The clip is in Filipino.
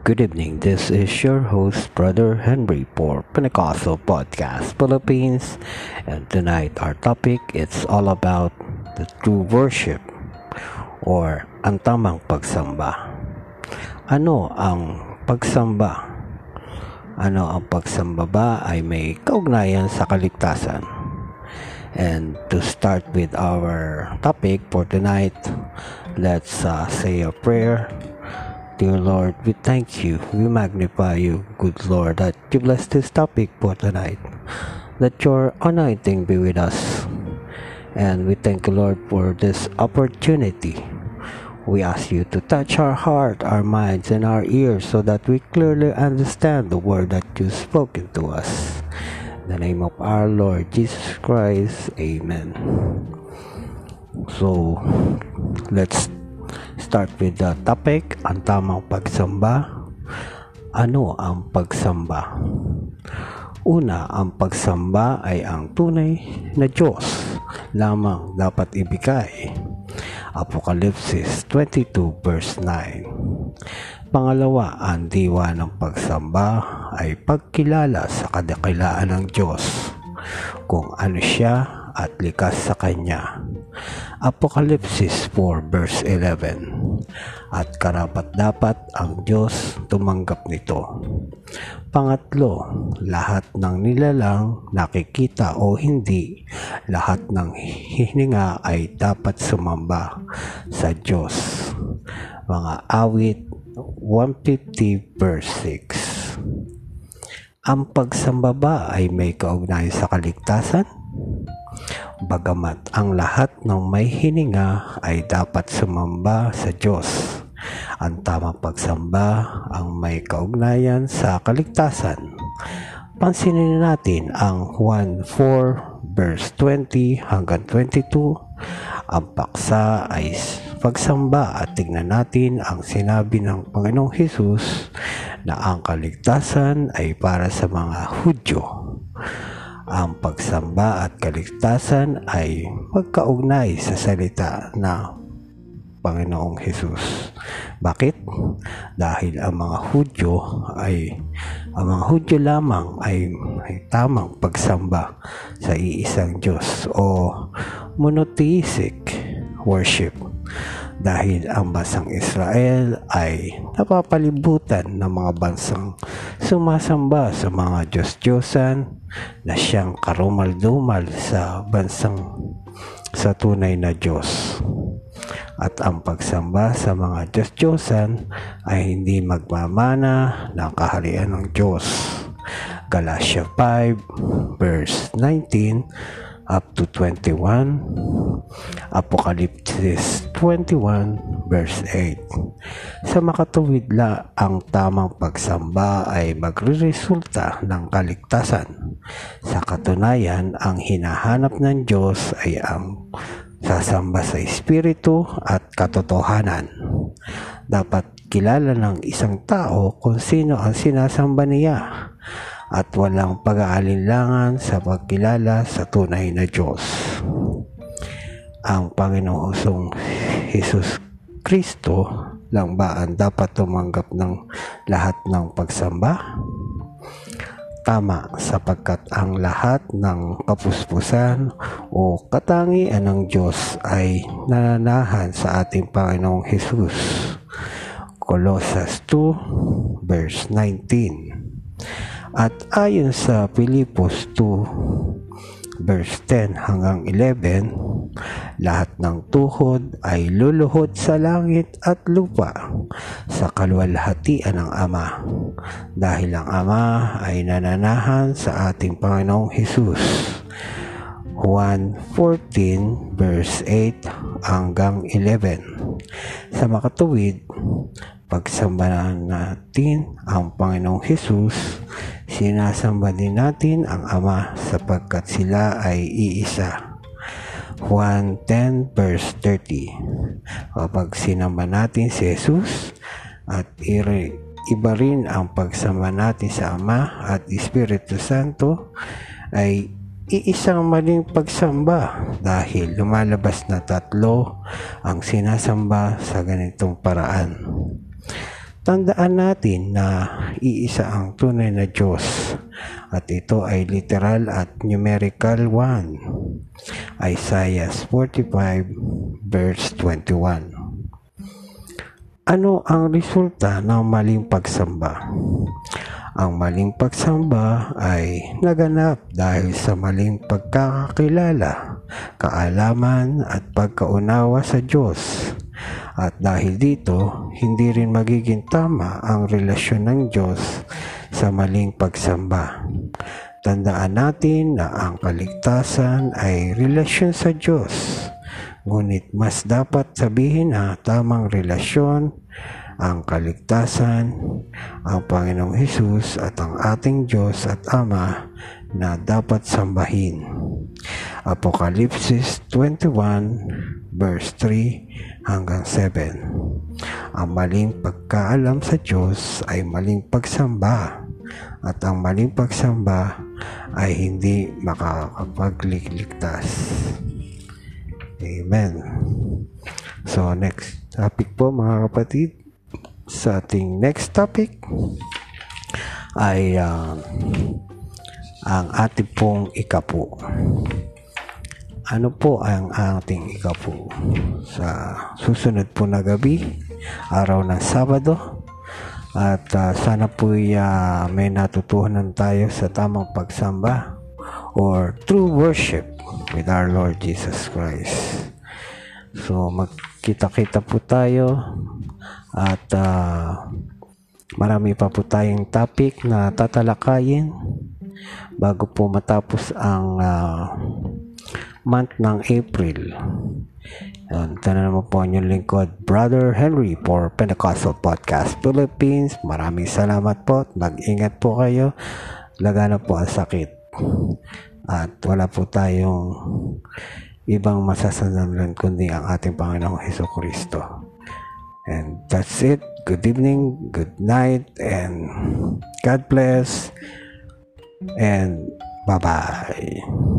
Good evening. This is your host, Brother Henry for Pentecostal Podcast Philippines. And tonight our topic it's all about the true worship or ang tamang pagsamba. Ano ang pagsamba? Ano ang pagsamba ba ay may kaugnayan sa kaligtasan? And to start with our topic for tonight, let's uh, say a prayer Dear Lord, we thank you, we magnify you, good Lord, that you bless this topic for tonight. Let your anointing be with us. And we thank you, Lord, for this opportunity. We ask you to touch our heart, our minds, and our ears so that we clearly understand the word that you've spoken to us. In the name of our Lord Jesus Christ, Amen. So, let's start with the topic, ang tamang pagsamba. Ano ang pagsamba? Una, ang pagsamba ay ang tunay na Diyos lamang dapat ibigay. Apokalipsis 22 verse 9 Pangalawa, ang diwa ng pagsamba ay pagkilala sa kadakilaan ng Diyos kung ano siya at likas sa Kanya. Apokalipsis 4 verse 11 At karapat dapat ang Diyos tumanggap nito. Pangatlo, lahat ng nilalang nakikita o hindi, lahat ng hininga ay dapat sumamba sa Diyos. Mga awit 150 verse 6 Ang pagsamba ba ay may kaugnayan sa kaligtasan? Bagamat ang lahat ng may hininga ay dapat sumamba sa Diyos. Ang tamang pagsamba ang may kaugnayan sa kaligtasan. Pansinin natin ang 1.4 verse 20 hanggang 22. Ang paksa ay pagsamba at tignan natin ang sinabi ng Panginoong Hesus na ang kaligtasan ay para sa mga Hudyo ang pagsamba at kaligtasan ay magkaugnay sa salita na Panginoong Hesus. Bakit? Dahil ang mga Hudyo ay ang mga Hudyo lamang ay, ay tamang pagsamba sa iisang Diyos o monotheistic worship dahil ang bansang Israel ay napapalibutan ng mga bansang sumasamba sa mga Diyos-Diyosan na siyang karumal-dumal sa bansang sa tunay na Diyos. At ang pagsamba sa mga Diyos-Diyosan ay hindi magmamana ng kaharian ng Diyos. Galatia 5 verse 19 up to 21, Apocalypse 21 verse 8. Sa makatuwid la, ang tamang pagsamba ay magreresulta ng kaligtasan. Sa katunayan, ang hinahanap ng Diyos ay ang sasamba sa Espiritu at katotohanan. Dapat kilala ng isang tao kung sino ang sinasamba niya at walang pag-aalinlangan sa pagkilala sa tunay na Diyos. Ang Panginoong Jesus Kristo lang ba ang dapat tumanggap ng lahat ng pagsamba? Tama sapagkat ang lahat ng kapuspusan o katangian ng Diyos ay nananahan sa ating Panginoong Jesus. Colossus 2 verse 19 at ayon sa Pilipos 2 verse 10 hanggang 11, lahat ng tuhod ay luluhod sa langit at lupa sa kaluwalhatian ng Ama dahil ang Ama ay nananahan sa ating Panginoong Hesus. Juan 14 verse 8 hanggang 11. Sa makatuwid, pagsambahan natin ang Panginoong Hesus, sinasamba din natin ang Ama sapagkat sila ay iisa. Juan 10 verse 30 Kapag sinamba natin si Jesus at iba rin ang pagsamba natin sa Ama at Espiritu Santo ay iisang maling pagsamba dahil lumalabas na tatlo ang sinasamba sa ganitong paraan. Tandaan natin na iisa ang tunay na Diyos at ito ay literal at numerical 1. Isaiah 45 verse 21. Ano ang resulta ng maling pagsamba? Ang maling pagsamba ay naganap dahil sa maling pagkakakilala, kaalaman at pagkaunawa sa Diyos at dahil dito, hindi rin magiging tama ang relasyon ng Diyos sa maling pagsamba. Tandaan natin na ang kaligtasan ay relasyon sa Diyos. Ngunit mas dapat sabihin na tamang relasyon, ang kaligtasan, ang Panginoong Hesus at ang ating Diyos at Ama na dapat sambahin. Apokalipsis 21 verse 3 hanggang 7. Ang maling pagkaalam sa Diyos ay maling pagsamba at ang maling pagsamba ay hindi makakapagligligtas. Amen. So next topic po mga kapatid. Sa ating next topic ay uh, ang ating pong ikapo. Ano po ang ating ikapo? Sa susunod po na gabi, araw ng Sabado, at uh, sana po uh, may natutuhanan tayo sa tamang pagsamba or true worship with our Lord Jesus Christ. So magkita-kita po tayo at uh, marami pa po tayong topic na tatalakayin bago po matapos ang uh, month ng April. Yan, tanan naman po ang lingkod, Brother Henry for Pentecostal Podcast Philippines. Maraming salamat po. Mag-ingat po kayo. Lagana po ang sakit. At wala po tayong ibang masasandalan kundi ang ating Panginoong Heso Kristo. And that's it. Good evening, good night, and God bless. And bye bye.